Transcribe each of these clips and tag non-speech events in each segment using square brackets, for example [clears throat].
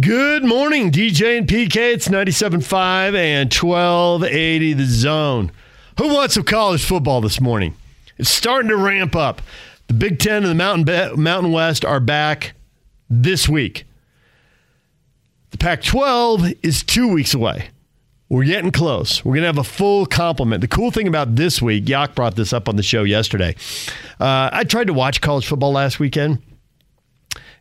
Good morning, DJ and PK. It's 97.5 and 1280 the zone. Who wants some college football this morning? It's starting to ramp up. The Big Ten and the Mountain, Mountain West are back this week. The Pac 12 is two weeks away. We're getting close. We're going to have a full complement. The cool thing about this week, Yak brought this up on the show yesterday. Uh, I tried to watch college football last weekend.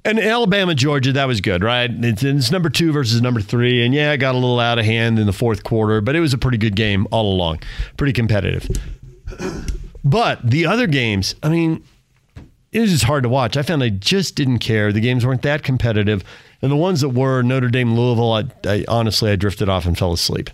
And Alabama, Georgia, that was good, right? It's, it's, number two versus number three. And yeah, it got a little out of hand in the fourth quarter, but it was a pretty good game all along. Pretty competitive. But the other games, I mean, it was just hard to watch. I found I just didn't care. The games weren't that competitive. And the ones that were, Notre Dame, Louisville, I, I honestly, I drifted off and fell asleep.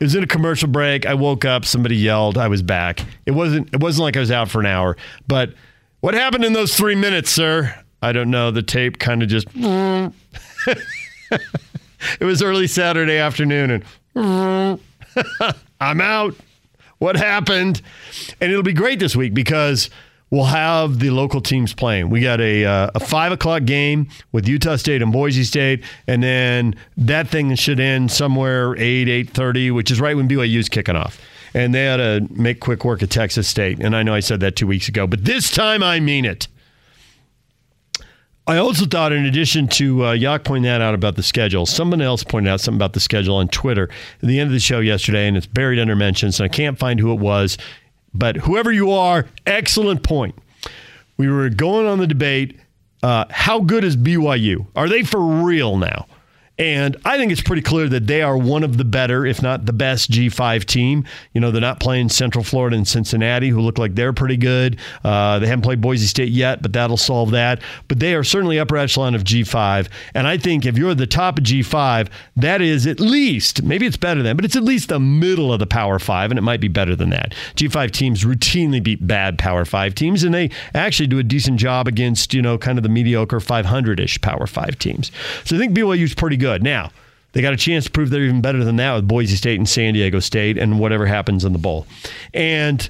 It was in a commercial break. I woke up, somebody yelled, I was back. It wasn't it wasn't like I was out for an hour, but what happened in those three minutes, sir? I don't know. The tape kind of just. [laughs] it was early Saturday afternoon, and [laughs] I'm out. What happened? And it'll be great this week because we'll have the local teams playing. We got a, uh, a five o'clock game with Utah State and Boise State, and then that thing should end somewhere eight eight thirty, which is right when BYU's kicking off and they had to make quick work of Texas State. And I know I said that two weeks ago, but this time I mean it. I also thought, in addition to uh, Yak pointing that out about the schedule, someone else pointed out something about the schedule on Twitter at the end of the show yesterday, and it's buried under mentions, and I can't find who it was. But whoever you are, excellent point. We were going on the debate. Uh, how good is BYU? Are they for real now? And I think it's pretty clear that they are one of the better, if not the best, G5 team. You know, they're not playing Central Florida and Cincinnati, who look like they're pretty good. Uh, they haven't played Boise State yet, but that'll solve that. But they are certainly upper echelon of G5. And I think if you're the top of G5, that is at least, maybe it's better than, but it's at least the middle of the Power Five, and it might be better than that. G5 teams routinely beat bad Power Five teams, and they actually do a decent job against, you know, kind of the mediocre 500 ish Power Five teams. So I think BYU's pretty good. Now, they got a chance to prove they're even better than that with Boise State and San Diego State and whatever happens in the bowl. And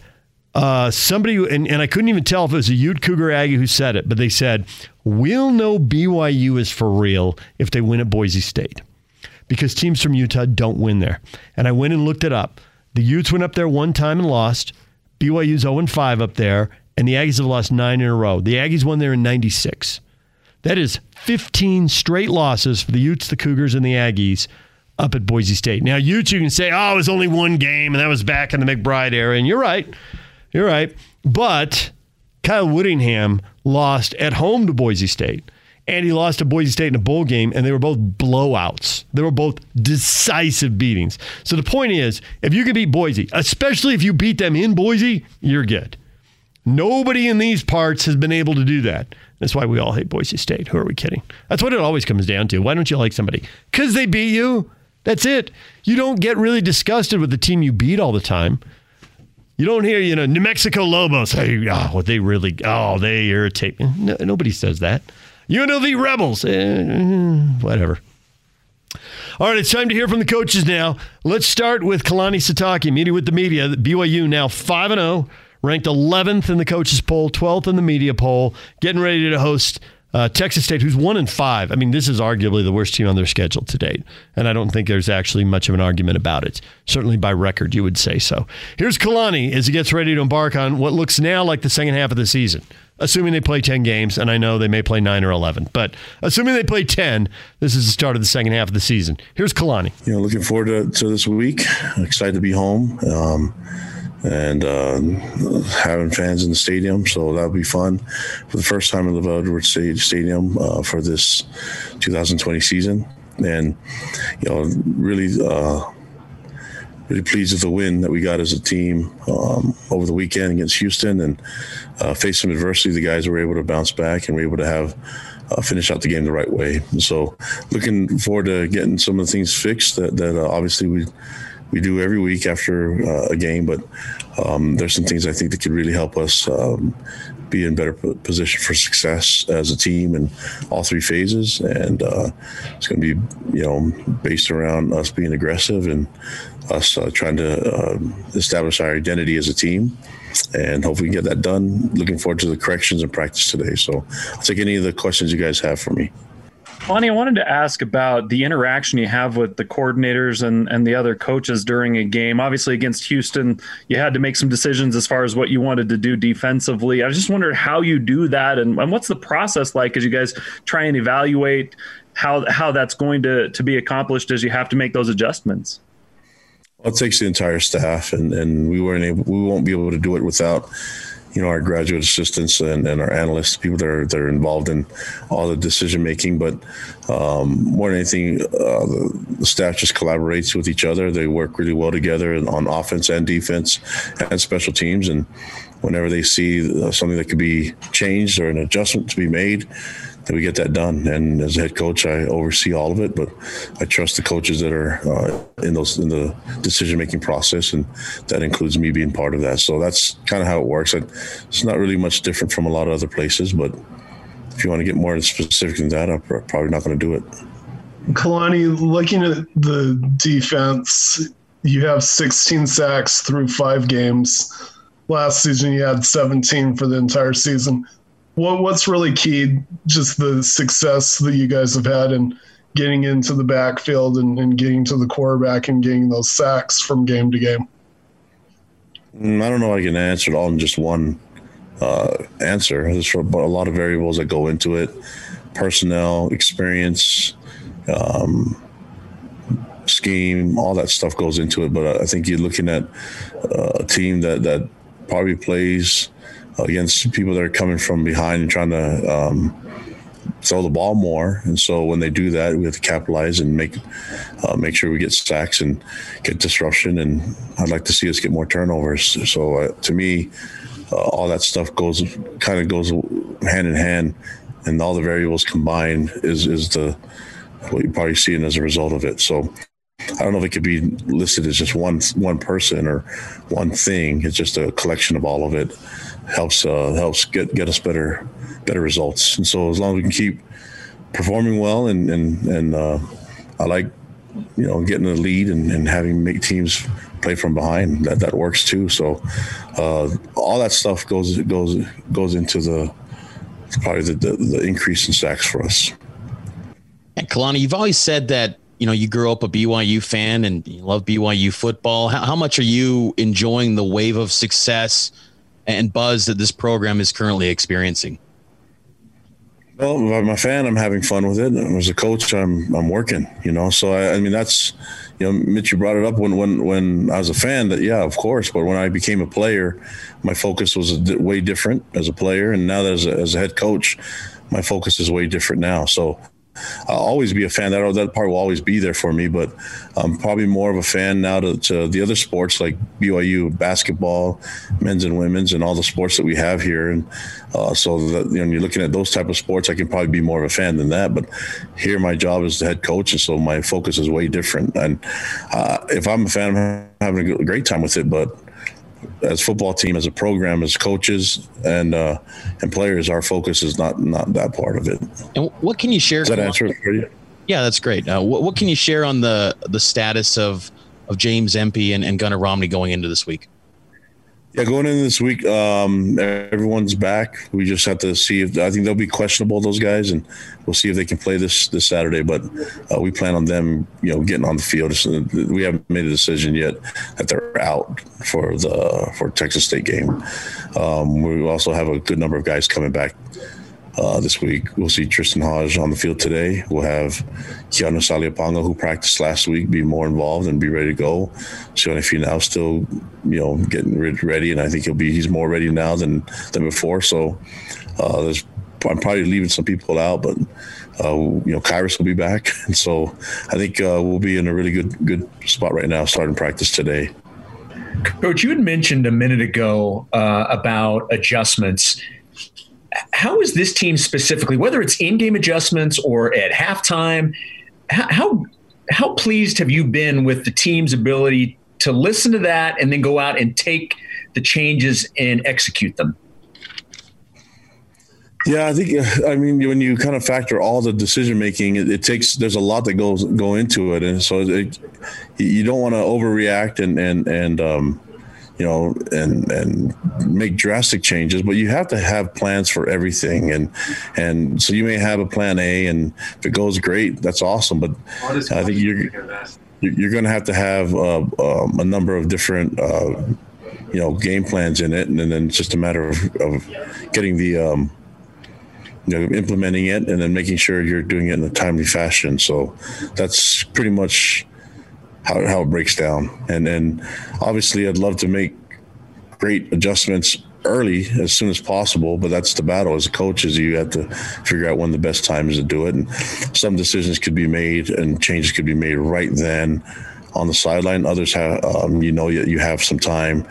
uh, somebody, and, and I couldn't even tell if it was a Ute Cougar Aggie who said it, but they said, We'll know BYU is for real if they win at Boise State because teams from Utah don't win there. And I went and looked it up. The Utes went up there one time and lost. BYU's 0 5 up there, and the Aggies have lost nine in a row. The Aggies won there in 96. That is 15 straight losses for the Utes, the Cougars, and the Aggies up at Boise State. Now, Utes, you can say, oh, it was only one game, and that was back in the McBride era. And you're right. You're right. But Kyle Whittingham lost at home to Boise State. And he lost to Boise State in a bowl game, and they were both blowouts. They were both decisive beatings. So the point is, if you can beat Boise, especially if you beat them in Boise, you're good. Nobody in these parts has been able to do that. That's why we all hate Boise State. Who are we kidding? That's what it always comes down to. Why don't you like somebody? Because they beat you. That's it. You don't get really disgusted with the team you beat all the time. You don't hear, you know, New Mexico Lobos. Hey, oh, they really, oh, they irritate me. No, nobody says that. UNLV Rebels. Eh, whatever. All right, it's time to hear from the coaches now. Let's start with Kalani Sitake, meeting with the media. BYU now 5 and 0 ranked 11th in the coaches poll, 12th in the media poll, getting ready to host uh, Texas State, who's one and five. I mean, this is arguably the worst team on their schedule to date, and I don't think there's actually much of an argument about it. Certainly by record, you would say so. Here's Kalani as he gets ready to embark on what looks now like the second half of the season. Assuming they play 10 games, and I know they may play 9 or 11, but assuming they play 10, this is the start of the second half of the season. Here's Kalani. You know, looking forward to, to this week. Excited to be home. Um, and uh, having fans in the stadium. So that'll be fun for the first time in the Edwards Stadium uh, for this 2020 season. And, you know, really, uh, really pleased with the win that we got as a team um, over the weekend against Houston and uh, faced some adversity. The guys were able to bounce back and were able to have uh, finish out the game the right way. So, looking forward to getting some of the things fixed that, that uh, obviously we we do every week after uh, a game. But um, there's some things I think that could really help us um, be in better position for success as a team in all three phases. And uh, it's going to be, you know, based around us being aggressive and us uh, trying to um, establish our identity as a team. And hopefully get that done. Looking forward to the corrections and practice today. So I'll take any of the questions you guys have for me. Lonnie, I wanted to ask about the interaction you have with the coordinators and, and the other coaches during a game. Obviously, against Houston, you had to make some decisions as far as what you wanted to do defensively. I just wondered how you do that and, and what's the process like as you guys try and evaluate how how that's going to, to be accomplished as you have to make those adjustments. Well, it takes the entire staff, and, and we weren't able, we won't be able to do it without you know, our graduate assistants and, and our analysts, people that are, that are involved in all the decision making. But um, more than anything, uh, the, staff just collaborates with each other. They work really well together on offense and defense and special teams. And whenever they see uh, something that could be changed or an adjustment to be made, we get that done. And as head coach, I oversee all of it, but I trust the coaches that are uh, in those in the decision making process, and that includes me being part of that. So that's kind of how it works. It's not really much different from a lot of other places, but if you want to get more specific than that, I'm probably not going to do it. Kalani, looking at the defense, you have 16 sacks through five games. Last season, you had 17 for the entire season what what's really key just the success that you guys have had in getting into the backfield and, and getting to the quarterback and getting those sacks from game to game? Mm, i don't know i can answer it all in just one uh, answer. There's a lot of variables that go into it. Personnel experience um, scheme all that stuff goes into it. But i think you're looking at uh, a team that that probably plays against people that are coming from behind and trying to um, throw the ball more. And so when they do that, we have to capitalize and make uh, make sure we get sacks and get disruption. And I'd like to see us get more turnovers. So uh, to me, uh, all that stuff goes kind of goes hand in hand, and all the variables combined is is the what you're probably seeing as a result of it. So. I don't know if it could be listed as just one one person or one thing. It's just a collection of all of it helps uh, helps get get us better better results. And so as long as we can keep performing well and and and uh, I like you know getting the lead and, and having make teams play from behind that that works too. So uh, all that stuff goes goes goes into the probably the, the, the increase in sacks for us. And Kalani, you've always said that you know you grew up a BYU fan and you love BYU football. How, how much are you enjoying the wave of success? And buzz that this program is currently experiencing? Well, I'm a fan. I'm having fun with it. As a coach, I'm I'm working. You know, so I, I mean that's you know, Mitch, you brought it up when when when I was a fan. That yeah, of course. But when I became a player, my focus was way different as a player, and now that as a, as a head coach, my focus is way different now. So I'll always be a fan. That that part will always be there for me. But I'm probably more of a fan now to, to the other sports like BYU basketball, men's and women's, and all the sports that we have here. And uh, so that you know, when you're looking at those type of sports, I can probably be more of a fan than that. But here, my job is the head coach, and so my focus is way different. And uh, if I'm a fan, I'm having a great time with it. But as football team, as a program, as coaches and uh, and players, our focus is not not that part of it. And what can you share? Does that answer for you? Yeah, that's great. Uh, what, what can you share on the the status of of James Empey and, and Gunnar Romney going into this week? Yeah, going in this week, um, everyone's back. We just have to see if I think they'll be questionable those guys, and we'll see if they can play this this Saturday. But uh, we plan on them, you know, getting on the field. We haven't made a decision yet that they're out for the for Texas State game. Um, we also have a good number of guys coming back uh, this week. We'll see Tristan Hodge on the field today. We'll have Keanu Saleapaga, who practiced last week, be more involved and be ready to go. Sione now still, you know, getting ready, and I think he'll be he's more ready now than than before. So uh, there's I'm probably leaving some people out, but uh, you know, Khyiris will be back, [laughs] and so I think uh, we'll be in a really good good spot right now, starting practice today. Coach, you had mentioned a minute ago uh, about adjustments how is this team specifically, whether it's in-game adjustments or at halftime, how how pleased have you been with the team's ability to listen to that and then go out and take the changes and execute them? Yeah, I think [laughs] I mean when you kind of factor all the decision making, it, it, takes there's a lot that goes go into it, and so it, you don't want to overreact and and and um, you know, and and make drastic changes. But you have to have plans for everything, and and so you may have a plan A, and if it goes great, that's awesome. But I think you're you're going to have to have uh, um, a number of different. Uh, you know, game plans in it, and then it's just a matter of, of getting the um, you know, implementing it and then making sure you're doing it in a timely fashion. So that's pretty much how, how it breaks down. And then obviously, I'd love to make great adjustments early as soon as possible, but that's the battle as a coach is you have to figure out when the best time is to do it. And some decisions could be made and changes could be made right then on the sideline. Others have, um, you know, you, you have some time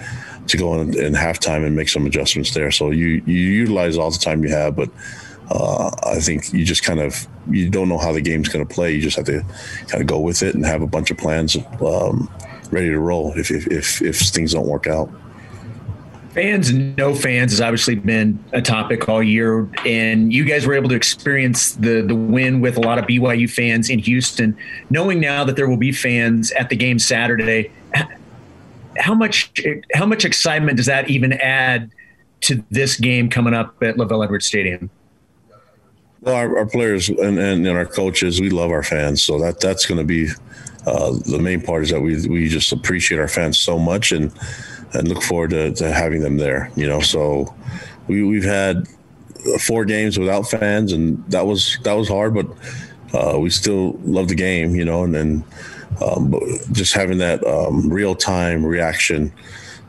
to go in, in halftime and make some adjustments there. So you, you utilize all the time you have, but uh, I think you just kind of you don't know how the game's going to play. You just have to kind of go with it and have a bunch of plans um, ready to roll if, if, if if things don't work out. Fans no fans has obviously been a topic all year, and you guys were able to experience the the win with a lot of BYU fans in Houston. Knowing now that there will be fans at the game Saturday, how much how much excitement does that even add to this game coming up at LaVell Edwards Stadium? Well, our, our players and, and, and, our coaches, we love our fans. So that that's going to be uh, the main part is that we we just appreciate our fans so much and and look forward to, to having them there. You know, so we we've had four games without fans, and that was that was hard, but uh, we still love the game. You know, and then um, just having that um, real time reaction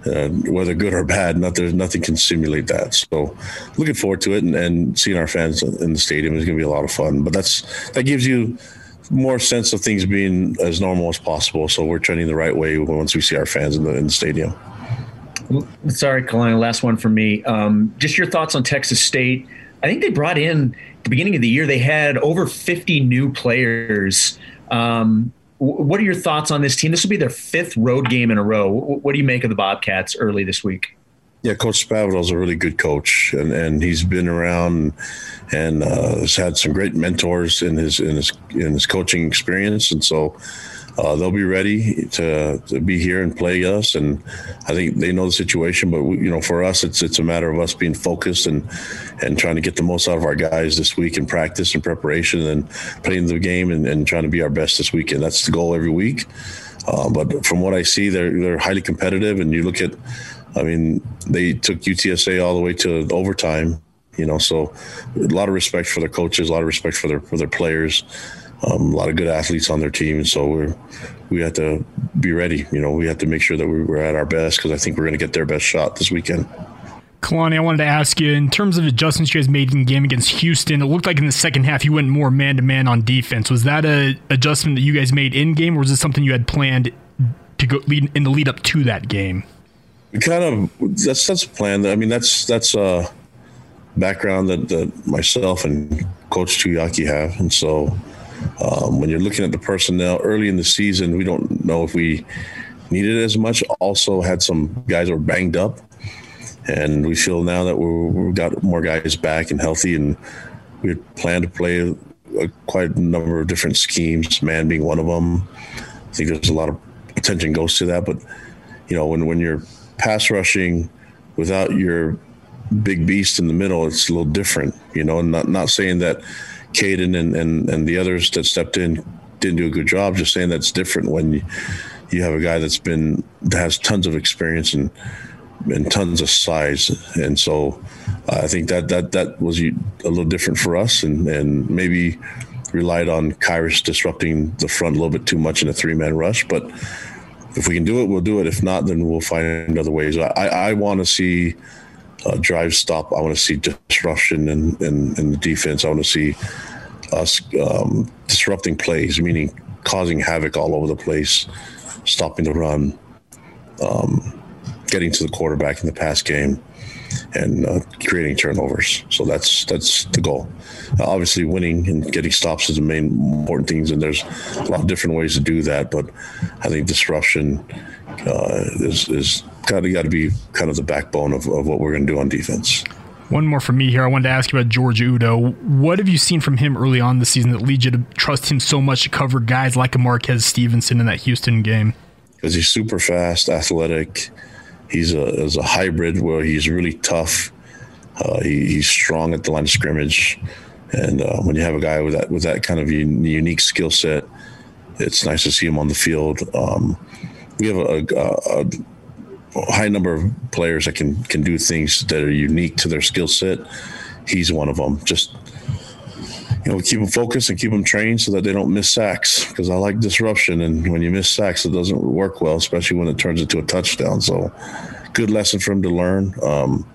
uh, whether good or bad. Not there's nothing can simulate that. So looking forward to it and, and seeing our fans in the stadium is going to be a lot of fun. But that's that gives you more sense of things being as normal as possible. So we're trending the right way once we see our fans in the, in the stadium. Sorry, Kalani, last one for me. Um, just your thoughts on Texas State. I think they brought in the beginning of the year. They had over 50 new players. Um, what are your thoughts on this team? This will be their fifth road game in a row. What do you make of the Bobcats early this week? Yeah, Coach is a really good coach, and, and he's been around and uh, has had some great mentors in his in his in his coaching experience, and so uh, they'll be ready to, to be here and play us. And I think they know the situation. But we, you know, for us, it's it's a matter of us being focused and and trying to get the most out of our guys this week in practice and preparation, and playing the game and, and trying to be our best this weekend. That's the goal every week. Uh, but from what I see, they're they're highly competitive. And you look at, I mean, they took UTSA all the way to overtime. You know, so a lot of respect for their coaches, a lot of respect for their for their players um, a lot of good athletes on their team. And so we're we have to be ready. You know, we have to make sure that we're at our best because I think we're going to get their best shot this weekend. Kalani, I wanted to ask you in terms of adjustments you guys made in the game against Houston. It looked like in the second half you went more man to man on defense. Was that a adjustment that you guys made in game, or was it something you had planned to go lead in the lead up to that game? Kind of that's that's a plan. I mean, that's that's a background that, that myself and Coach Tuiaki have, and so um, when you're looking at the personnel early in the season, we don't know if we needed as much. Also, had some guys were banged up, and we feel now that we have got more guys back and healthy, and we plan to play a, a, quite a number of different schemes. Man being one of them. I think there's a lot of attention goes to that, but you know when when you're pass rushing without your big beast in the middle, it's a little different. You know, and not not saying that Caden and, and, and the others that stepped in didn't do a good job. Just saying that's different when you, you have a guy that's been that has tons of experience and and tons of size, and so uh, I think that that that was a little different for us, and and maybe relied on Khyiris disrupting the front a little bit too much in a three man rush, but. If we can do it, we'll do it. If not, then we'll find other ways. I, I want to see uh, drive stop. I want to see disruption in, in, in, the defense. I want to see us um, disrupting plays, meaning causing havoc all over the place, stopping the run, um, getting to the quarterback in the pass game, and uh, creating turnovers. So that's that's the goal. Uh, obviously, winning and getting stops is the main important things, and there's a lot of different ways to do that. But I think disruption uh, is is kind of got to be kind of the backbone of, of what we're going to do on defense. One more from me here. I wanted to ask you about George Udo. What have you seen from him early on the season that leads you to trust him so much to cover guys like a Marquez Stevenson in that Houston game? Because he's super fast, athletic. he's a is a hybrid where he's really tough. Uh, he, he's strong at the line of scrimmage, and uh, when you have a guy with that with that kind of un- unique skill set, it's nice to see him on the field. Um, we have a, a, a, high number of players that can can do things that are unique to their skill set. He's one of them. Just you know, keep them focused and keep them trained so that they don't miss sacks. Because I like disruption, and when you miss sacks, it doesn't work well, especially when it turns into a touchdown. So, good lesson for him to learn. Um,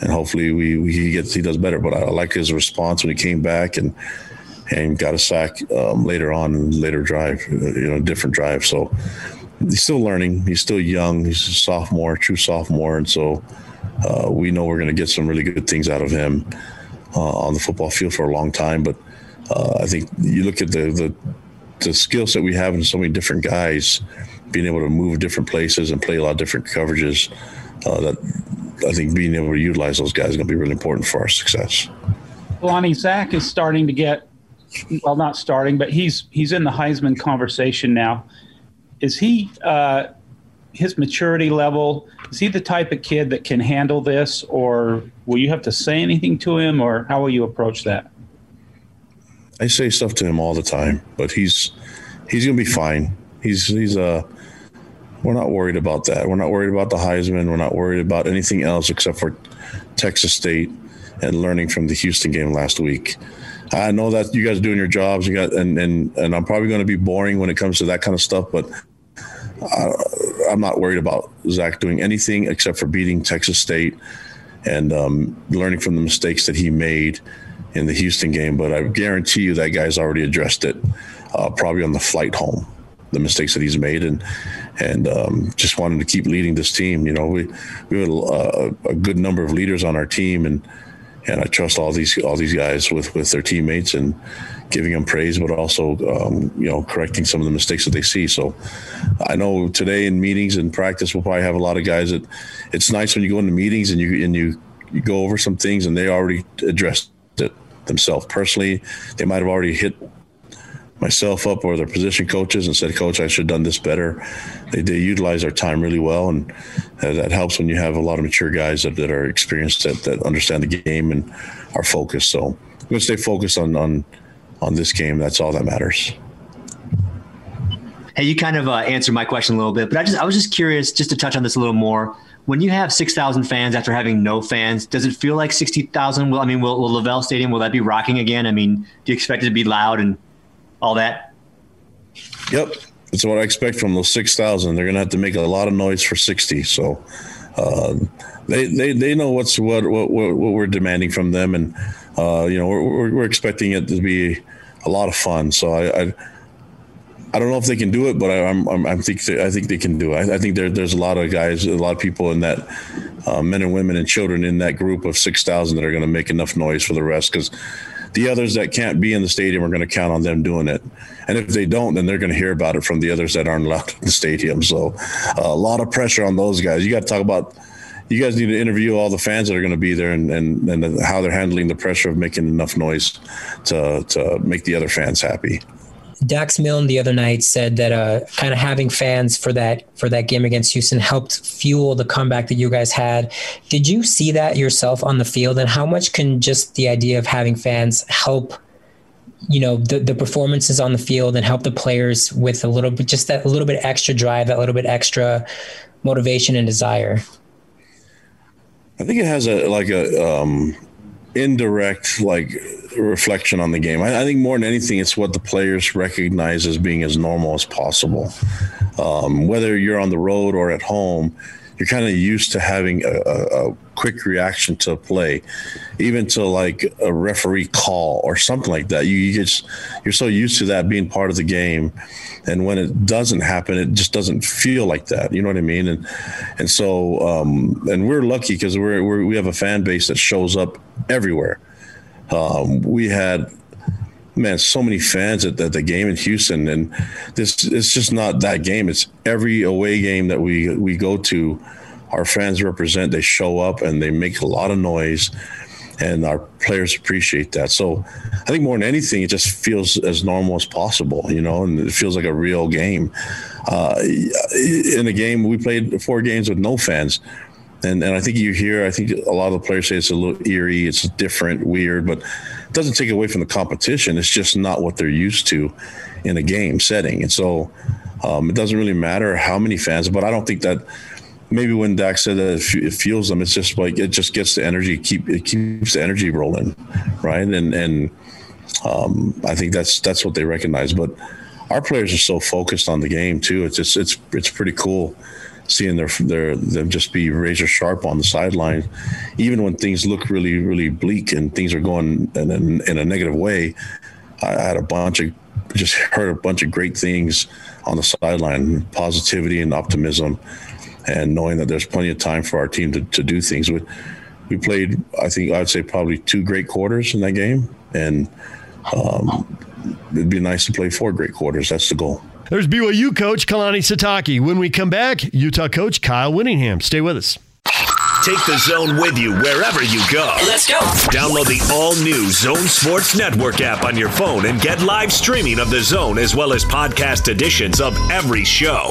and hopefully, we, we, he gets he does better. But I, I like his response when he came back and and got a sack um, later on later drive, you know, different drive. So he's still learning. He's still young. He's a sophomore, true sophomore, and so uh, we know we're going to get some really good things out of him uh, on the football field for a long time. But uh, I think you look at the the, the skill we have in so many different guys, being able to move different places and play a lot of different coverages. Uh, that I think being able to utilize those guys is going to be really important for our success. Lonnie Zach is starting to get well, not starting, but he's he's in the Heisman conversation now. Is he uh, his maturity level? Is he the type of kid that can handle this, or will you have to say anything to him, or how will you approach that? I say stuff to him all the time, but he's he's gonna be fine. He's he's uh we're not worried about that. We're not worried about the Heisman. We're not worried about anything else except for Texas State and learning from the Houston game last week. I know that you guys are doing your jobs. You got and and and I'm probably going to be boring when it comes to that kind of stuff, but uh, I'm not worried about Zach doing anything except for beating Texas State and um, learning from the mistakes that he made in the Houston game. But I guarantee you that guy's already addressed it, uh, probably on the flight home, the mistakes that he's made, and and um, just wanted to keep leading this team. You know, we we have a, a good number of leaders on our team, and and I trust all these all these guys with with their teammates and giving them praise, but also um, you know correcting some of the mistakes that they see. So I know today in meetings and practice, we'll probably have a lot of guys that it's nice when you go into meetings and you and you you go over some things and they already addressed it themselves personally. They might have already hit myself up or their position coaches and said, Coach, I should have done this better. They, they utilize our time really well. And uh, that helps when you have a lot of mature guys that, that are experienced, that, that understand the game and are focused. So I'm going to stay focused on, on, on this game. That's all that matters. Hey, you kind of uh, answered my question a little bit, but I just I was just curious, just to touch on this a little more. When you have six thousand fans after having no fans, does it feel like sixty thousand? Will I mean, will, will LaVell Stadium will that be rocking again? I mean, do you expect it to be loud and all that? Yep, that's what I expect from those six thousand. They're going to have to make a lot of noise for sixty. So uh, they, they they know what's what, what what we're demanding from them, and uh, you know we're, we're expecting it to be a lot of fun. So I. I I don't know if they can do it, but I, I'm, I'm, I think they, I think they can do it. I, I, think there, there's a lot of guys, a lot of people in that, uh, men and women and children in that group of six thousand that are going to make enough noise for the rest because the others that can't be in the stadium are going to count on them doing it. And if they don't, then they're going to hear about it from the others that aren't [laughs] in the stadium. So uh, a lot of pressure on those guys. You got to talk about. You guys need to interview all the fans that are going to be there and, and, and how they're handling the pressure of making enough noise to, to make the other fans happy. Dax Milne the other night said that uh, kind of having fans for that for that game against Houston helped fuel the comeback that you guys had. Did you see that yourself on the field, and how much can just the idea of having fans help? You know the, the performances on the field and help the players with a little bit, just that a little bit extra drive, that little bit extra motivation and desire. I think it has a like a um, indirect like reflection on the game. I, I, think more than anything, it's what the players recognize as being as normal as possible. Um, whether you're on the road or at home, you're kind of used to having a, a, a, quick reaction to a play, even to like a referee call or something like that. You, you just you're so used to that being part of the game, and when it doesn't happen, it just doesn't feel like that. You know what I mean? And and so um, and we're lucky because we're, we're we have a fan base that shows up everywhere. Um, we had man, so many fans at, at, the game in Houston, and this it's just not that game. It's every away game that we we go to. Our fans represent. They show up and they make a lot of noise, and our players appreciate that. So I think more than anything, it just feels as normal as possible, you know, and it feels like a real game. Uh, in a game, we played four games with no fans. And, and I think you hear, I think a lot of the players say it's a little eerie, it's different, weird, but it doesn't take away from the competition. It's just not what they're used to in a game setting. And so um, it doesn't really matter how many fans, but I don't think that maybe when Dak said that it fuels them, it's just like it just gets the energy keep it keeps the energy rolling, right? And and um, I think that's that's what they recognize. But our players are so focused on the game too. It's just it's it's pretty cool seeing their their them just be razor sharp on the sideline, even when things look really really bleak and things are going in a, in a negative way. I had a bunch of just [laughs] heard a bunch of great things on the sideline, positivity and optimism and knowing that there's plenty of time for our team to, to do things. We, we played, I think I'd say probably two great quarters in that game, and um, it'd be nice to play four great quarters. That's the goal. There's BYU coach Kalani Sitake. When we come back, Utah coach Kyle Whittingham. Stay with us. Take the zone with you wherever you go. Let's go. Download the all new Zone Sports Network app on your phone and get live streaming of the zone as well as podcast editions of every show.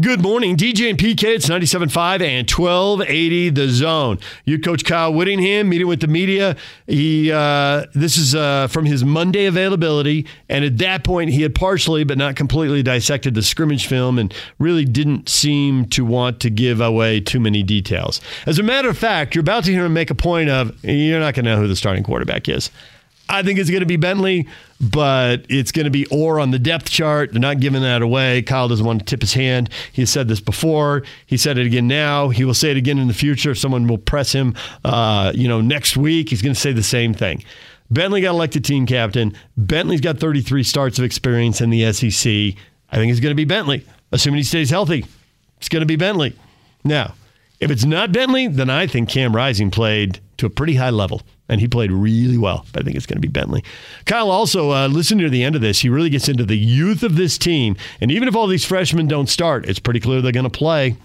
Good morning, DJ and PK. It's 97.5 and 1280 The Zone. You, Coach Kyle Whittingham, meeting with the media. He uh, This is uh, from his Monday availability. And at that point, he had partially, but not completely, dissected the scrimmage film and really didn't seem to want to give away too many details. As a matter of fact, you're about to hear him make a point of you're not going to know who the starting quarterback is. I think it's going to be Bentley, but it's going to be OR on the depth chart. They're not giving that away. Kyle doesn't want to tip his hand. He said this before. He said it again now. He will say it again in the future. If someone will press him, uh, you know, next week, he's going to say the same thing. Bentley got elected team captain. Bentley's got 33 starts of experience in the SEC. I think it's going to be Bentley, assuming he stays healthy. It's going to be Bentley. Now, if it's not Bentley, then I think Cam Rising played to a pretty high level and he played really well. I think it's going to be Bentley. Kyle also, uh, listen to the end of this. He really gets into the youth of this team. And even if all these freshmen don't start, it's pretty clear they're going to play.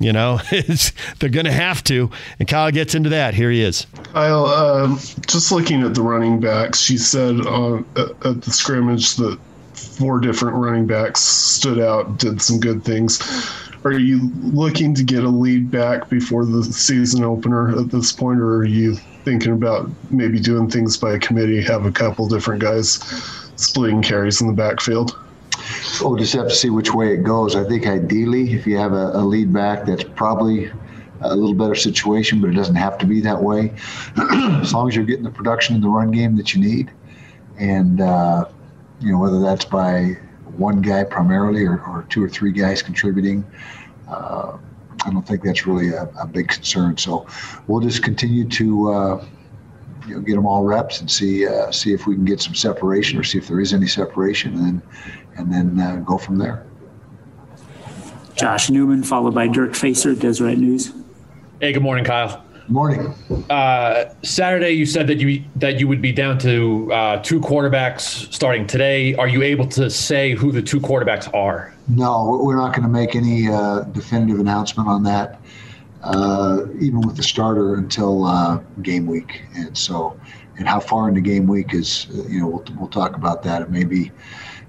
You know, [laughs] they're going to have to. And Kyle gets into that. Here he is. Kyle, um, just looking at the running backs, she said uh, at the scrimmage that four different running backs stood out, did some good things. Are you looking to get a lead back before the season opener at this point, or are you thinking about maybe doing things by committee, have a couple different guys splitting carries in the backfield? We'll just have to see which way it goes. I think ideally, if you have a, a lead back, that's probably a little better situation, but it doesn't have to be that way. [clears throat] as long as you're getting the production in the run game that you need, and uh, you know whether that's by one guy primarily or, or two or three guys contributing. Uh, I don't think that's really a, a, big concern. So we'll just continue to uh, you know, get them all reps and see uh, see if we can get some separation or see if there is any separation, and then and then uh, go from there. Josh Newman, followed by Dirk Facer, Deseret News. Hey, good morning, Kyle. Morning. Uh, Saturday, you said that you that you would be down to uh, two quarterbacks starting today. Are you able to say who the two quarterbacks are? No, we're not going to make any uh, definitive announcement on that, uh, even with the starter until uh, game week. And so, and how far into game week is, you know, we'll, we'll talk about that. It may be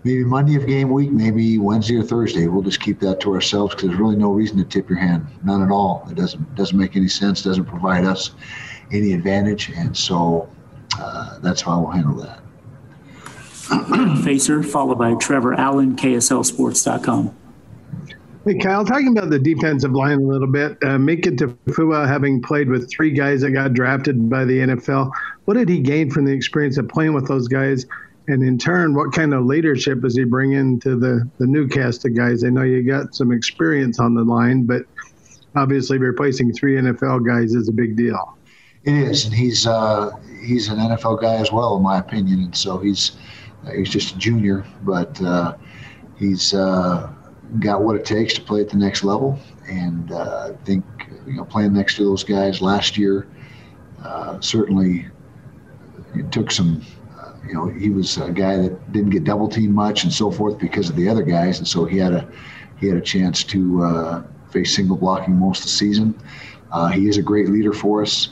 maybe Monday of game week, maybe Wednesday or Thursday. We'll just keep that to ourselves because there's really no reason to tip your hand, none at all. It doesn't doesn't make any sense. Doesn't provide us any advantage, and so uh, that's how we'll handle that. [clears throat] Facer, followed by Trevor Allen, KSLSports.com. Hey, Kyle, talking about the defensive line a little bit. Uh, Mika Tafua, having played with three guys that got drafted by the NFL, what did he gain from the experience of playing with those guys? And in turn, what kind of leadership does he bring into the, the new cast of guys? I know you got some experience on the line, but obviously replacing three NFL guys is a big deal. It is, and he's uh, he's an NFL guy as well, in my opinion. And so he's he's just a junior, but uh, he's uh, got what it takes to play at the next level. And uh, I think you know playing next to those guys last year uh, certainly it took some. You know, he was a guy that didn't get double teamed much and so forth because of the other guys, and so he had a he had a chance to uh, face single blocking most of the season. Uh, he is a great leader for us.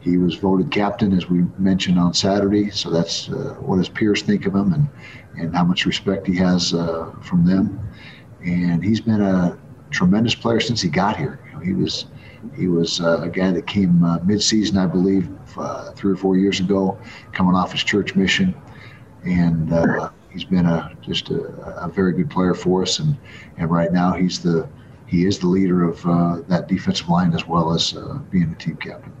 He was voted captain, as we mentioned on Saturday. So that's uh, what his peers think of him and, and how much respect he has uh, from them. And he's been a tremendous player since he got here. You know, he was he was uh, a guy that came uh, mid-season, I believe, uh, three or four years ago, coming off his church mission, and uh, he's been a just a, a, very good player for us. And and right now he's the he is the leader of that defensive line as well as being the team captain.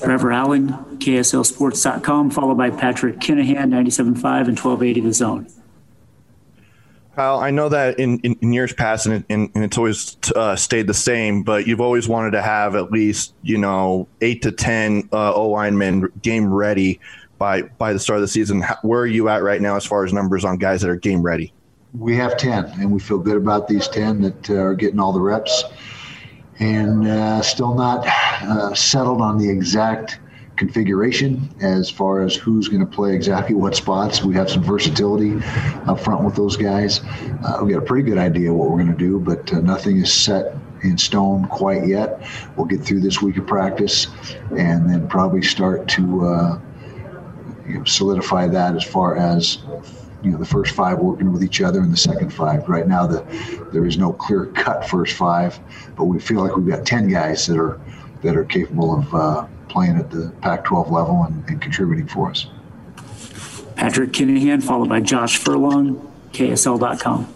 Trevor Allen, KSLSports.com, followed by Patrick Kinahan, 97.5 and 1280 The Zone. Kyle, I know that in, in, in years past, and, and, and it's always uh, stayed the same, but you've always wanted to have at least, you know, eight to 10 uh, O linemen game ready by, by the start of the season. Where are you at right now as far as numbers on guys that are game ready? We have 10, and we feel good about these 10 that uh, are getting all the reps and uh, still not uh, settled on the exact configuration as far as who's going to play exactly what spots. We have some versatility up front with those guys. Uh, we got a pretty good idea what we're going to do, but uh, nothing is set in stone quite yet. We'll get through this week of practice and then probably start to uh, you know, solidify that as far as you know the first five working with each other and the second five. Right now, the there is no clear cut first five, but we feel like we've got ten guys that are that are capable of uh, playing at the Pac-12 level and, and contributing for us. Patrick Kinahan, followed by Josh Furlong, KSL.com.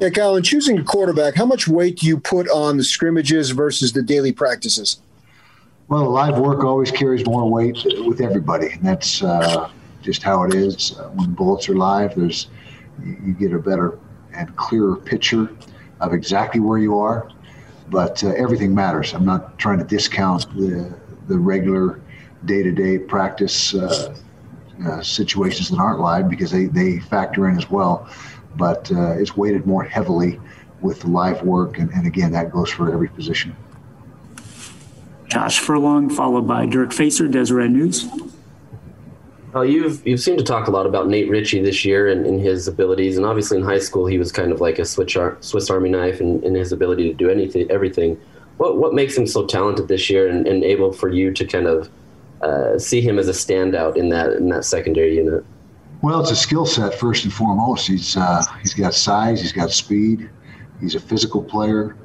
Yeah, Kyle, in choosing a quarterback, how much weight do you put on the scrimmages versus the daily practices? Well, live work always carries more weight with everybody, and that's uh, just how it is. Uh, when bullets are live, there's you get a better and clearer picture of exactly where you are. But uh, everything matters. I'm not trying to discount the the regular day-to-day practice uh, uh, situations that aren't live because they, they factor in as well. But uh, it's weighted more heavily with the live work, and, and again, that goes for every position. Josh Furlong, followed by Dirk Facer, Deseret News. Well, you've you've seemed to talk a lot about Nate Ritchie this year and, and his abilities, and obviously in high school he was kind of like a Swiss, Swiss Army knife in, in his ability to do anything, everything what what makes him so talented this year and, and able for you to kind of uh, see him as a standout in that in that secondary unit? Well, it's a skill set first and foremost. He's uh, he's got size, he's got speed, he's a physical player,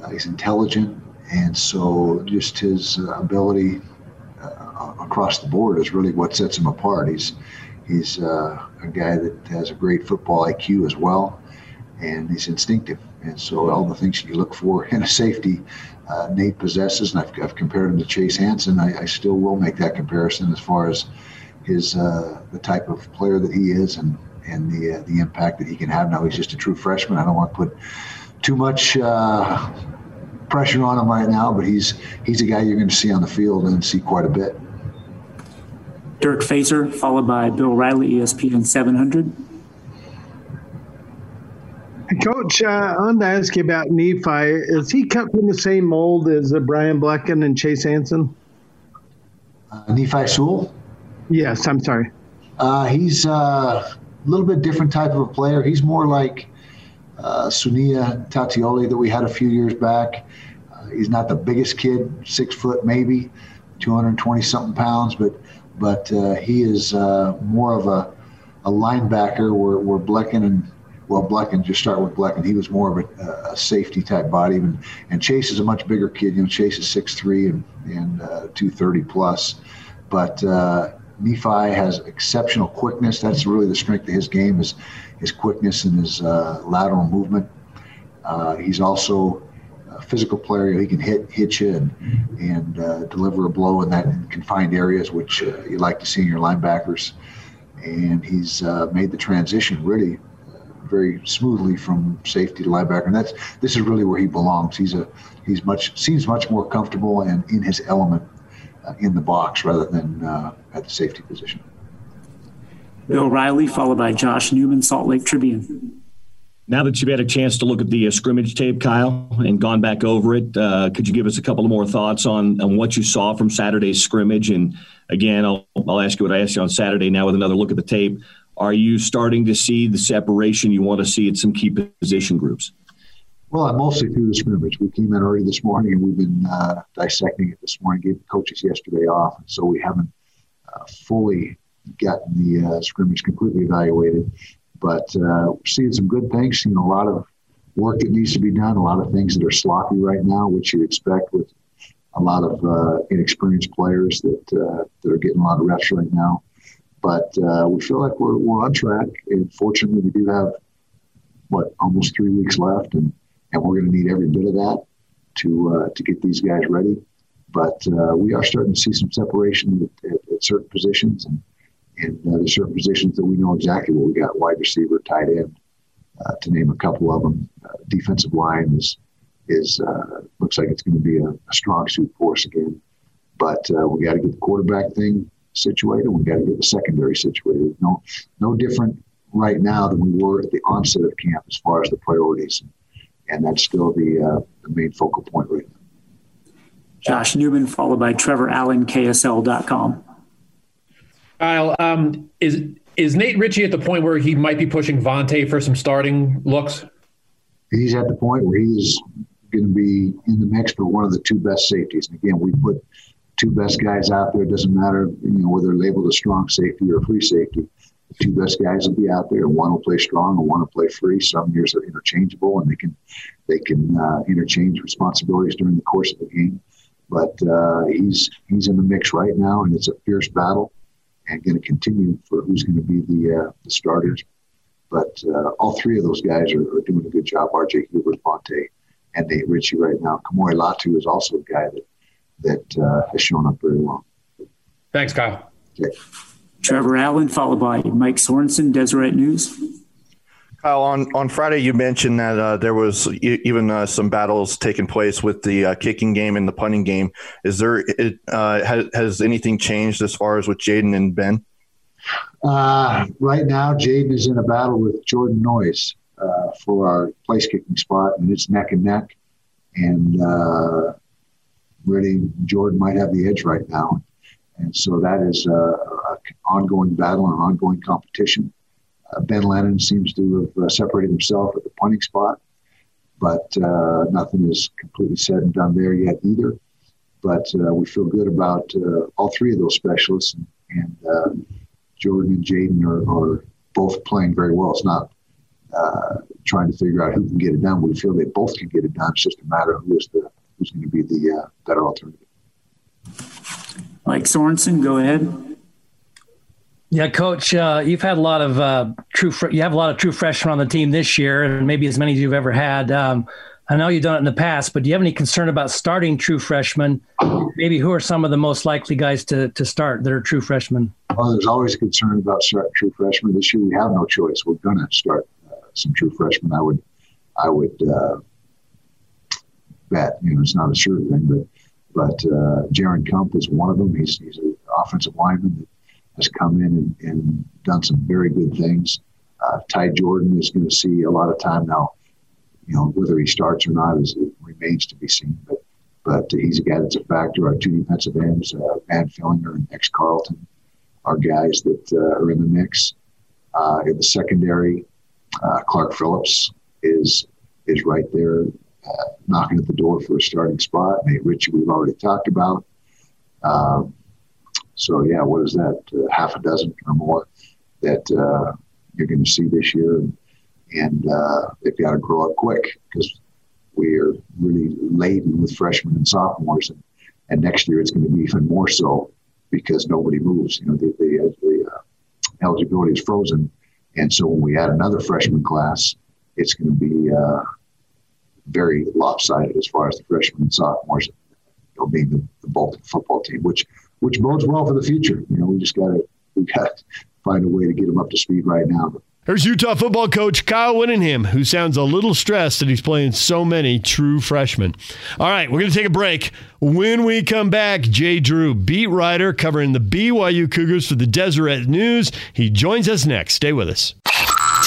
uh, he's intelligent, and so just his uh, ability uh, across the board is really what sets him apart. He's he's uh, a guy that has a great football IQ as well, and he's instinctive. And so all the things you look for in a safety, uh, Nate possesses, and I've, I've, compared him to Chase Hansen. I, I, still will make that comparison as far as his uh, the type of player that he is and and the uh, the impact that he can have. Now he's just a true freshman. I don't want to put too much uh, pressure on him right now, but he's he's a guy you're going to see on the field and see quite a bit. Dirk Facer, followed by Bill Riley, ESPN 700. Coach, uh, I wanted to ask you about Nephi. Is he cut from the same mold as uh, Brian Blechen and Chase Hansen? Uh, Nephi Sewell? Yes, I'm sorry. Uh, he's uh, a little bit different type of a player. He's more like uh, Sunia Tauteoli that we had a few years back. he's not the biggest kid, six foot maybe, 220 something pounds, but but he is more of a, a linebacker where, where Blechen and well, Blechen, just start with Blechen. He was more of a, a, safety type body. And, and Chase is a much bigger kid. You know, Chase is 6'3 and, and uh, 230 plus. But uh, Nephi has exceptional quickness. That's really the strength of his game is his quickness and his uh, lateral movement. Uh, he's also a physical player. He can hit hit you and, and uh, deliver a blow in that in confined areas, which uh, you like to see in your linebackers. And he's made the transition really very smoothly from safety to linebacker, and that's this is really where he belongs. He's a he's much seems much more comfortable and in his element uh, in the box rather than uh, at the safety position. Bill Riley, followed by Josh Newman, Salt Lake Tribune. Now that you've had a chance to look at the uh, scrimmage tape, Kyle, and gone back over it, uh, could you give us a couple of more thoughts on, on what you saw from Saturday's scrimmage? And again, I'll, I'll ask you what I asked you on Saturday now with another look at the tape. Are you starting to see the separation you want to see at some key position groups? Well, I'm mostly through the scrimmage. We came in early this morning and we've been uh, dissecting it this morning, gave the coaches yesterday off. And so we haven't uh, fully gotten the uh, scrimmage completely evaluated. But uh, we're seeing some good things, seeing a lot of work that needs to be done, a lot of things that are sloppy right now, which you expect with a lot of uh, inexperienced players that uh, that are getting a lot of reps right now. But uh, we feel like we're, we're on track, and fortunately, we do have what almost three weeks left, and, and we're going to need every bit of that to uh, to get these guys ready. But uh, we are starting to see some separation at, at, at certain positions, and and uh, there's certain positions that we know exactly what we got: wide receiver, tight end, uh, to name a couple of them. Uh, defensive line is is looks like it's going to be a, a, strong suit for us again. But uh, we got to get the quarterback thing situated. We got to get the secondary situated. No, no different right now than we were at the onset of camp as far as the priorities, and that's still the uh, the main focal point right now. Josh Newman, followed by Trevor Allen, KSL.com. Kyle, um, is is Nate Ritchie at the point where he might be pushing Vontae for some starting looks? He's at the point where he's going to be in the mix for one of the two best safeties. And again, we put two best guys out there. It doesn't matter, you know, whether they're labeled a strong safety or free safety. The two best guys will be out there. One will play strong, and one will play free. Some years are interchangeable, and they can they can uh, interchange responsibilities during the course of the game. But uh, he's he's in the mix right now, and it's a fierce battle and going to continue for who's going to be the, uh, the starters. But uh, all three of those guys are, are doing a good job. R.J. Hubert, Vontae, and Nate Ritchie right now. Kamo'i Latu is also a guy that that uh, has shown up very well. Thanks, Kyle. Okay. Trevor Allen, followed by Mike Sorensen, Deseret News. Kyle, on, on Friday, you mentioned that uh, there was even uh, some battles taking place with the uh, kicking game and the punting game. Is there uh, has, has, anything changed as far as with Jaden and Ben? Uh, right now, Jaden is in a battle with Jordan Noyes uh, for our place kicking spot, and it's neck and neck. And really, Jordan might have the edge right now, and so that is an ongoing battle and ongoing competition. Uh, ben Lennon seems to have uh, separated himself at the punting spot, but uh, nothing is completely said and done there yet either. But uh, we feel good about uh, all three of those specialists, and, and uh, Jordan and Jaden are, are, both playing very well. It's not trying to figure out who can get it done. We feel they both can get it done. It's just a matter of who is the who's going to be the better alternative. Mike Sorensen, go ahead. Yeah, coach, uh, you've had a lot of uh, true. Fr- you have a lot of true freshmen on the team this year, and maybe as many as you've ever had. Um, I know you've done it in the past, but do you have any concern about starting true freshmen? Maybe who are some of the most likely guys to to start that are true freshmen? Well, there's always a concern about starting true freshmen. This year, we have no choice. We're going to start uh, some true freshmen. I would, I would uh, bet. You know, it's not a sure thing, but but uh, Jaren Kump is one of them. He's he's an offensive lineman that has come in and, and done some very good things. Uh, Ty Jordan is going to see a lot of time now. You know, whether he starts or not is, it remains to be seen. But but he's a guy that's a factor. Our two defensive ends, uh, Van Fillinger and ex Carlton, are guys that uh, are in the mix. Uh, in the secondary, uh, Clark Phillips is is right there, knocking at the door for a starting spot. Nate we've already talked about. Um, so yeah, what is that? Uh, half a dozen or more that uh, you're going to see this year, and, and uh, they've got to grow up quick because we are really laden with freshmen and sophomores, and, and next year it's going to be even more so because nobody moves. You know, the, the, the uh, eligibility is frozen, and so when we add another freshman class, it's going to be uh, very lopsided as far as the freshmen and sophomores you know, being the, the football team, which which bodes well for the future. You know, we just got to we got to find a way to get them up to speed right now. There's Utah football coach Kyle Whittingham, who sounds a little stressed that he's playing so many true freshmen. All right, we're going to take a break. When we come back, Jay Drew, beat writer covering the BYU Cougars for the Deseret News. He joins us next. Stay with us.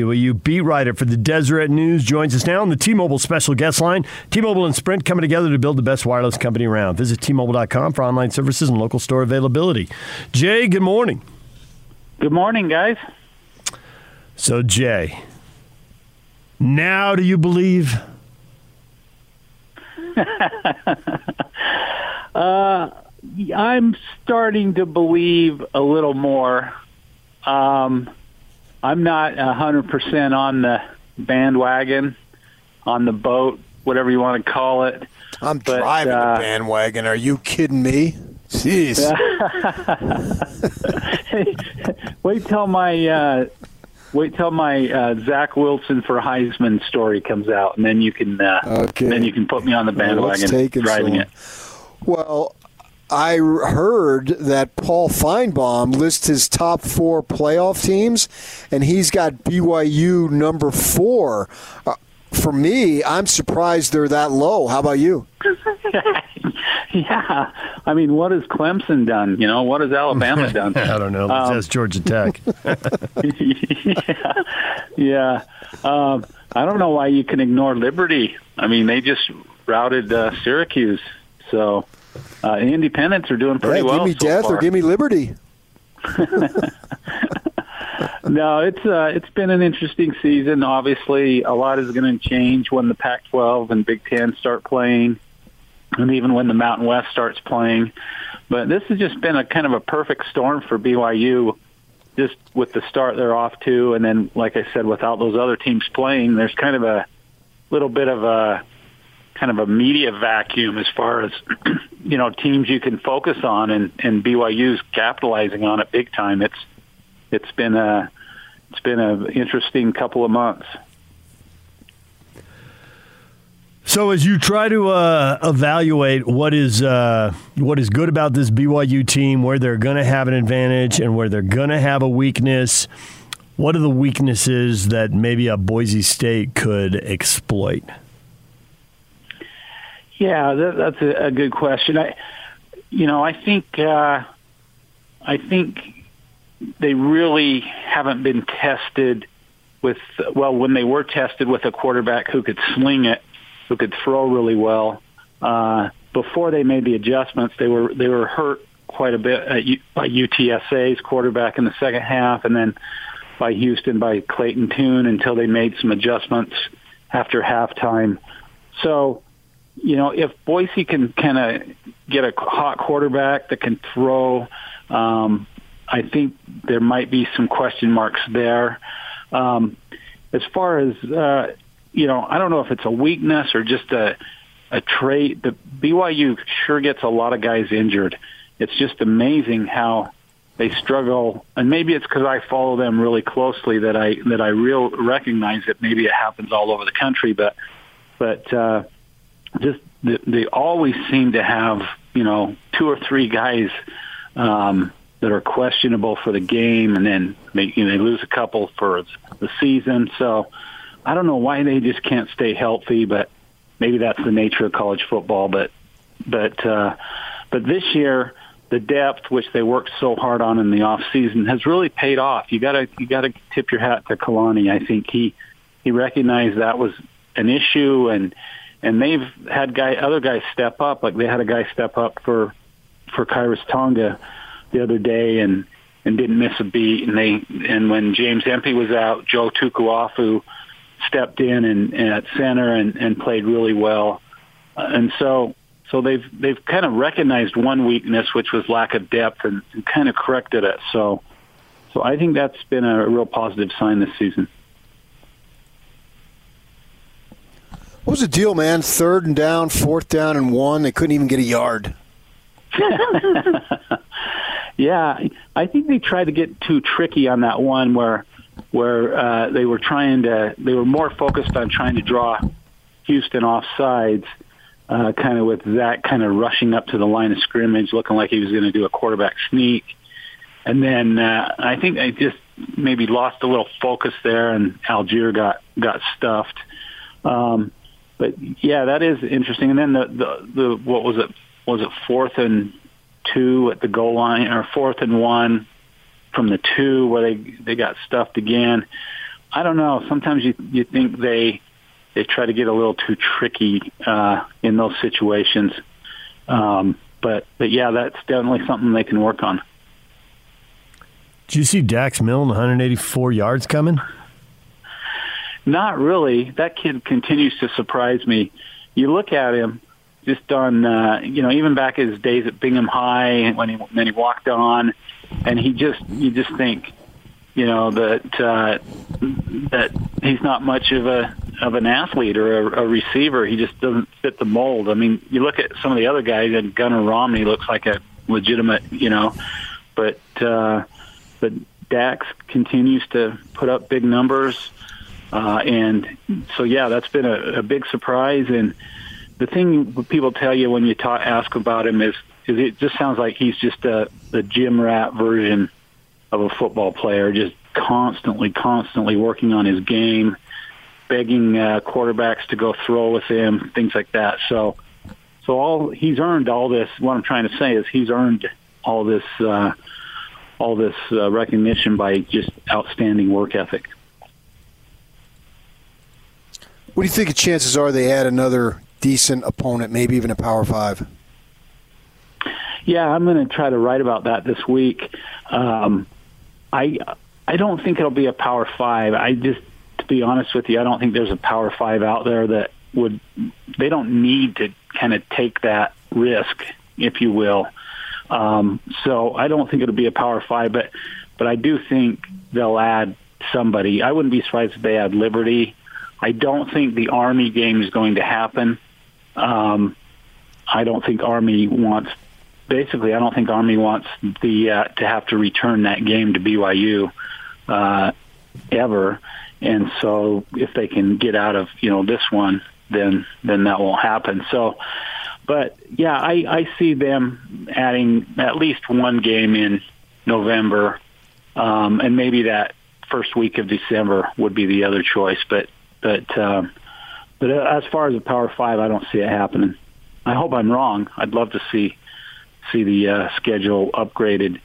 BYU beat writer for the Deseret News joins us now on the T-Mobile special guest line. T-Mobile and Sprint coming together to build the best wireless company around. Visit T-Mobile.com for online services and local store availability. Jay, good morning. Good morning, guys. So, Jay, now do you believe? [laughs] uh, I'm starting to believe a little more. Um, I'm not a hundred percent on the bandwagon, on the boat, whatever you want to call it. I'm But, driving uh, the bandwagon. Are you kidding me? Jeez. [laughs] wait till my uh, wait till my uh, Zach Wilson for Heisman story comes out, and then you can uh, Okay. then you can put me on the Well, bandwagon take it driving slow. it. Well, I heard that Paul Finebaum lists his top four playoff teams, and he's got BYU number four. Uh, for me, I'm surprised they're that low. How about you? [laughs] yeah, I mean, what has Clemson done? You know, what has Alabama [laughs] done? I don't know. Let's Um, ask Georgia Tech. [laughs] yeah, yeah. Um, I don't know why you can ignore Liberty. I mean, they just routed uh, Syracuse, so uh, the Independents are doing pretty Yeah, well. give me so death far. or give me liberty. [laughs] no, it's uh, it's been an interesting season. Obviously, a lot is going to change when the Pac-12 and Big Ten start playing, and even when the Mountain West starts playing. But this has just been a kind of a perfect storm for BYU, just with the start they're off to, and then, like I said, without those other teams playing, there's kind of a little bit of a kind of a media vacuum as far as [clears throat] you know teams you can focus on, and and BYU's capitalizing on it big time. It's it's been a it's been an interesting couple of months. So, as you try to uh, evaluate what is uh, what is good about this BYU team, where they're going to have an advantage and where they're going to have a weakness, what are the weaknesses that maybe a Boise State could exploit? Yeah, that, that's a, a good question. I, you know, I think uh, I think they really haven't been tested with well when they were tested with a quarterback who could sling it, who could throw really well. Uh, before they made the adjustments, they were they were hurt quite a bit at, U- by UTSA's quarterback in the second half, and then by Houston by Clayton Tune until they made some adjustments after halftime. So you know, if Boise can kind of get a hot quarterback that can throw, um, I think there might be some question marks there. Um, as far as uh, you know, I don't know if it's a weakness or just a a trait. The BYU sure gets a lot of guys injured. It's just amazing how they struggle, and maybe it's because I follow them really closely that I that I real recognize it. Maybe it happens all over the country, but but. Uh, just they, always seem to have you know two or three guys um, that are questionable for the game, and then they, you know, they lose a couple for the season. So I don't know why they just can't stay healthy, but maybe that's the nature of college football. But but uh, but this year the depth, which they worked so hard on in the off season, has really paid off. You gotta you gotta tip your hat to Kalani. I think he he recognized that was an issue and and they've had guy other guys step up. Like they had a guy step up for for Khyiris Tonga the other day and and didn't miss a beat. And they and when James Empey was out, Joe Tukuafu stepped in and, and at center and, and played really well. Uh, and so so they've they've kind of recognized one weakness, which was lack of depth, and, and kind of corrected it. So so I think that's been a real positive sign this season. What was the deal, man? Third and down, fourth down and one. They couldn't even get a yard. [laughs] yeah, I think they tried to get too tricky on that one where where uh, they were trying to they were more focused on trying to draw Houston off sides, uh, kind of with that kind of rushing up to the line of scrimmage, looking like he was going to do a quarterback sneak. And then uh, I think they just maybe lost a little focus there, and Allgeier got got stuffed. Um, but yeah, that is interesting. And then the the, the what was it? Was it fourth and two at the goal line, or fourth and one from the two where they they got stuffed again? I don't know. Sometimes you you think they they try to get a little too tricky uh, in those situations. Um, but but yeah, that's definitely something they can work on. Did you see Dax Milne 184 yards coming? Not really. That kid continues to surprise me. You look at him just on, uh, you know, even back his days at Bingham High when he when he walked on, and he just you just think, you know, that uh, that he's not much of a of an athlete or a, a receiver. He just doesn't fit the mold. I mean, you look at some of the other guys, and Gunnar Romney looks like a legitimate, you know, but uh, but Dax continues to put up big numbers. Uh, and so, yeah, that's been a, a big surprise. And the thing people tell you when you talk, ask about him is, is it just sounds like he's just a, a gym rat version of a football player, just constantly, constantly working on his game, begging uh, quarterbacks to go throw with him, things like that. So, so all he's earned all this. What I'm trying to say is he's earned all this, uh, all this uh, recognition by just outstanding work ethic. What do you think the chances are they add another decent opponent, maybe even a Power Five? Yeah, I'm going to try to write about that this week. Um, I I don't think it'll be a Power Five. I just, to be honest with you, I don't think there's a Power Five out there that would. They don't need to kind of take that risk, if you will. Um, so I don't think it'll be a Power Five, but but I do think they'll add somebody. I wouldn't be surprised if they add Liberty. I don't think the Army game is going to happen. Um, I don't think Army wants. Basically, I don't think Army wants the uh, to have to return that game to BYU uh, ever. And so, if they can get out of you know this one, then then that won't happen. So, but yeah, I, I see them adding at least one game in November, um, and maybe that first week of December would be the other choice. But but um, but as far as the Power Five, I don't see it happening. I hope I'm wrong. I'd love to see see the uh, schedule upgraded,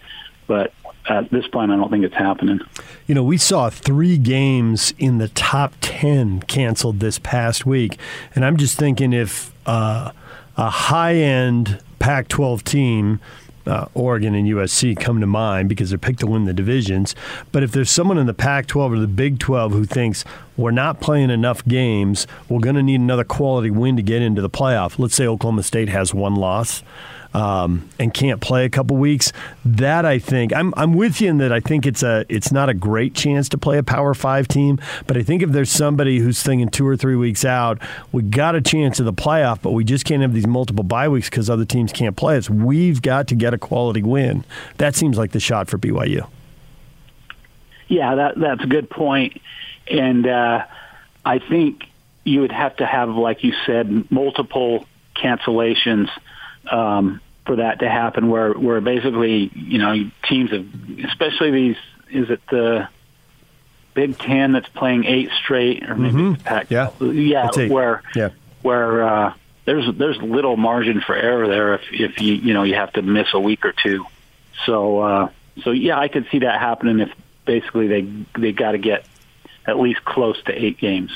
but at this point, I don't think it's happening. You know, we saw three games in the top ten canceled this past week, and I'm just thinking if uh, a high end Pac 12 team uh, Oregon and USC come to mind because they're picked to win the divisions. But if there's someone in the Pac 12 or the Big 12 who thinks we're not playing enough games, we're going to need another quality win to get into the playoff. Let's say Oklahoma State has one loss. Um, and can't play a couple weeks. That I think I'm I'm with you in that I think it's a it's not a great chance to play a Power Five team, but I think if there's somebody who's thinking two or three weeks out, we got a chance of the playoff, but we just can't have these multiple bye weeks because other teams can't play us. We've got to get a quality win. That seems like the shot for BYU. Yeah, that that's a good point. and uh, I think you would have to have, like you said, multiple cancellations um, for that to happen. Where where basically, you know, teams of, especially these, is it the Big Ten that's playing eight straight, or maybe Mhm. it's Pac? Yeah. yeah, It's where Yeah. where uh, there's there's little margin for error there if if you you know you have to miss a week or two. So uh, so yeah, I could see that happening if basically they they got to get at least close to eight games.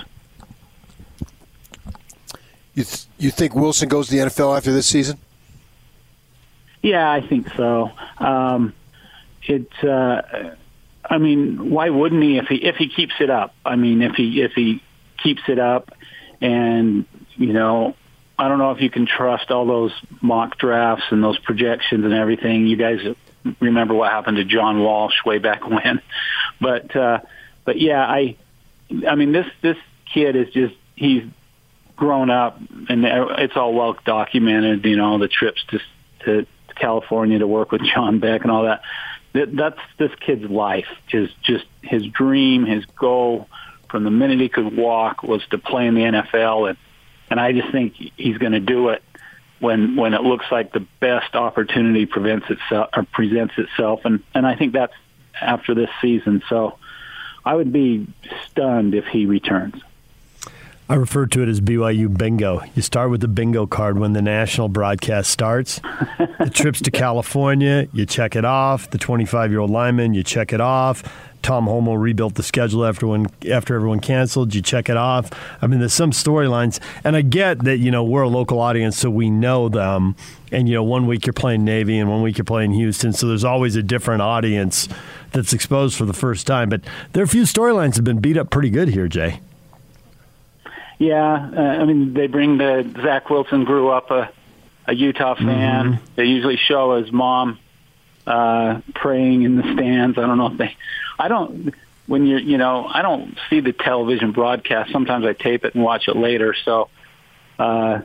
You th- you think Wilson goes to the NFL after this season? Yeah, I think so. Um, it. Uh, I mean, why wouldn't he if he if he keeps it up? I mean, if he if he keeps it up, and you know, I don't know if you can trust all those mock drafts and those projections and everything. You guys remember what happened to John Walsh way back when, [laughs] but uh, but yeah, I I mean this this kid is just he's grown up, and it's all well documented. You know, the trips to to California to work with John Beck and all that. that that's this kid's life. Is just his dream, his goal from the minute he could walk was to play in the NFL, and and I just think he's going to do it when when it looks like the best opportunity prevents itself or presents itself, and and I think that's after this season. So I would be stunned if he returns. I refer to it as BYU bingo. You start with the bingo card when the national broadcast starts. the [laughs] trips to California, you check it off. The 25 year old lineman, you check it off. Tom Holmoe rebuilt the schedule after when after everyone canceled. You check it off. I mean, there's some storylines, and I get that you know we're a local audience, so we know them. And you know, one week you're playing Navy, and one week you're playing Houston, so there's always a different audience that's exposed for the first time. But there are a few storylines that have been beat up pretty good here, Jay. Yeah, uh, I mean, they bring the Zach Wilson grew up a, a Utah fan. Mm-hmm. They usually show his mom uh, praying in the stands. I don't know if they. I don't. When you're, you know, I don't see the television broadcast. Sometimes I tape it and watch it later. So uh,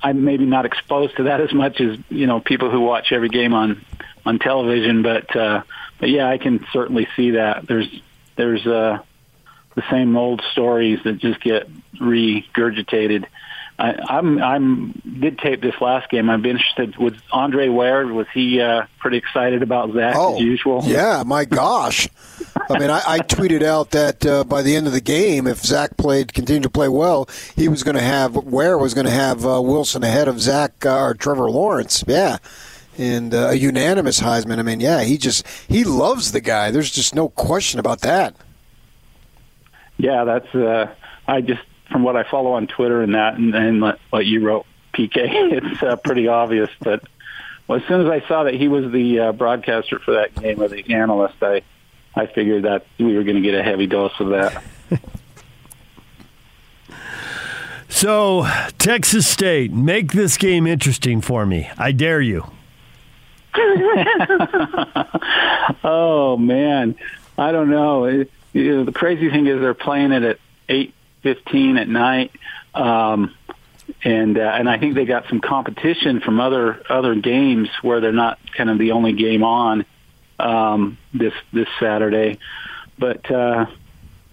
I'm maybe not exposed to that as much as you know people who watch every game on on television. But uh, but yeah, I can certainly see that. There's there's uh, the same old stories that just get regurgitated. I, I'm I'm did tape this last game. I'd be interested. Was Andre Ware was he uh, pretty excited about Zach oh, as usual? Yeah, my gosh. I mean, I, I tweeted out that uh, by the end of the game, if Zach played, continued to play well, he was going to have Ware was going to have uh, Wilson ahead of Zach uh, or Trevor Lawrence. Yeah, and uh, a unanimous Heisman. I mean, yeah, he just he loves the guy. There's just no question about that. Yeah, that's. Uh, I just from what I follow on Twitter and that, and, and what you wrote, PK, [laughs] it's uh, pretty obvious that. Well, as soon as I saw that he was the uh, broadcaster for that game or the analyst, I I figured that we were going to get a heavy dose of that. [laughs] so, Texas State, make this game interesting for me. I dare you. [laughs] oh man, I don't know. It, you know, the crazy thing is they're playing it at eight fifteen at night, um, and uh, and I think they got some competition from other other games where they're not kind of the only game on um, this this Saturday. But uh,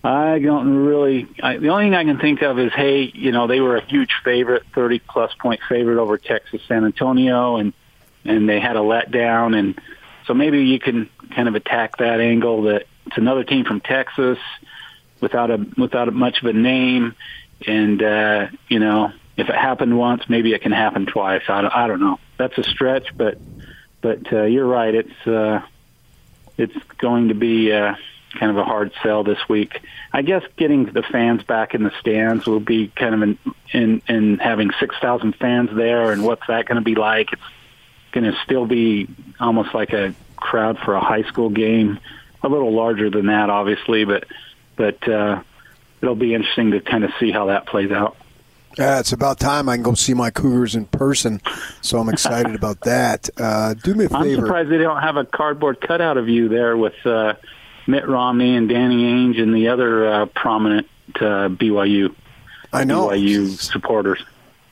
I don't really. I, the only thing I can think of is, hey, you know, they were a huge favorite, thirty plus point favorite over Texas San Antonio, and and they had a letdown, and so maybe you can kind of attack that angle that it's another team from Texas without a without much of a name, and uh, you know if it happened once, maybe it can happen twice. I don't, I don't know. That's a stretch, but but uh, you're right. It's uh, it's going to be uh, kind of a hard sell this week. I guess getting the fans back in the stands will be kind of in in, in having six thousand fans there, and what's that going to be like? It's going to still be almost like a crowd for a high school game a little larger than that, obviously, but but uh, it'll be interesting to kind of see how that plays out. Yeah, it's about time I can go see my Cougars in person, so I'm excited about [laughs] that. Uh, do me a favor. I'm surprised they don't have a cardboard cutout of you there with uh, Mitt Romney and Danny Ainge and the other uh, prominent uh, BYU. I know BYU supporters.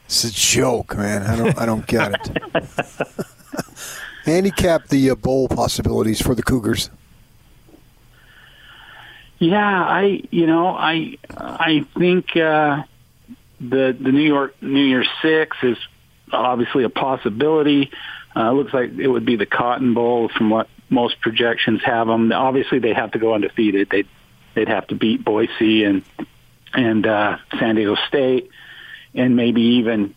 It's a joke, man. I don't. I don't get it. [laughs] Handicap the uh, bowl possibilities for the Cougars. Yeah, I you know I I think uh, the the New York New Year's Six is obviously a possibility. Uh, looks like it would be the Cotton Bowl from what most projections have them. Obviously, they have to go undefeated. They they'd have to beat Boise and and uh, San Diego State, and maybe even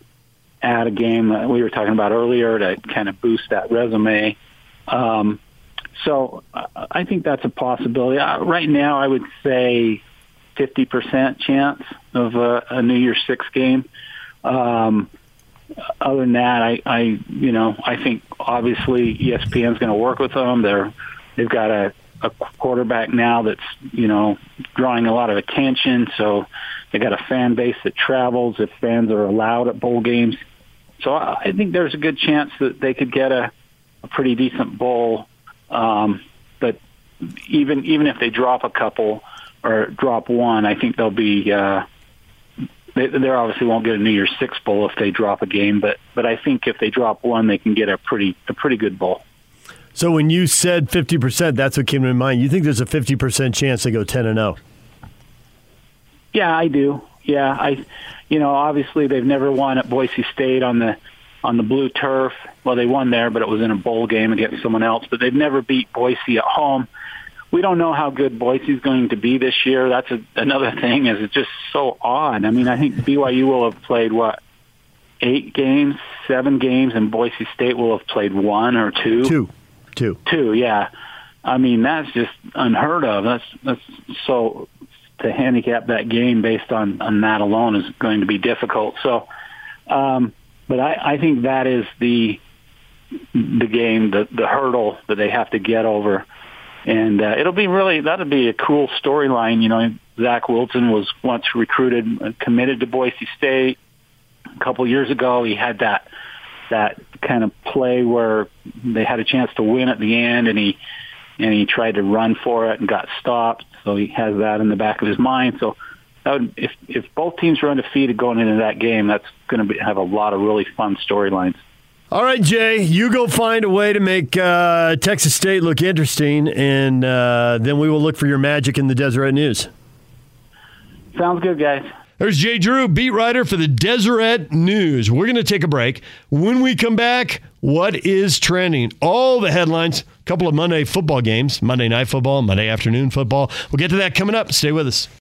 add a game that we were talking about earlier to kind of boost that resume. Um, so I think that's a possibility. Uh, right now, I would say 50% chance of a, a New Year's Six game. Um, other than that, I, I, you know, I think obviously ESPN's going to work with them. They're, they've got a, a quarterback now that's, you know, drawing a lot of attention. So they got a fan base that travels if fans are allowed at bowl games. So I think there's a good chance that they could get a, a pretty decent bowl um, but even even if they drop a couple or drop one, I think they'll be uh, they, they obviously won't get a New Year's Six bowl if they drop a game, but but I think if they drop one, they can get a pretty a pretty good bowl. So when you said 50%, that's what came to mind. You think there's a 50% chance they go 10 and oh? 0? Yeah, I do. Yeah, I, you know, obviously they've never won at Boise State on the on the blue turf. Well, they won there, but it was in a bowl game against someone else. But they've never beat Boise at home. We don't know how good Boise's going to be this year. That's a, another [laughs] thing. Is it's just so odd. I mean, I think BYU will have played what eight games, seven games, and Boise State will have played one or two. Two, two, two. Yeah. I mean, that's just unheard of. That's that's so to handicap that game based on on that alone is going to be difficult. So, um, but I, I think that is the the game, the the hurdle that they have to get over, and uh, it'll be really that'll be a cool storyline. You know, Zach Wilson was once recruited, uh, committed to Boise State a couple years ago. He had that that kind of play where they had a chance to win at the end, and he and he tried to run for it and got stopped. So he has that in the back of his mind. So would, if if both teams are undefeated going into that game, that's going to have a lot of really fun storylines. All right, Jay, you go find a way to make uh, Texas State look interesting, and uh, then we will look for your magic in the Deseret News. Sounds good, guys. There's Jay Drew, beat writer for the Deseret News. We're going to take a break. When we come back, what is trending? All the headlines, a couple of Monday football games, Monday night football, Monday afternoon football. We'll get to that coming up. Stay with us.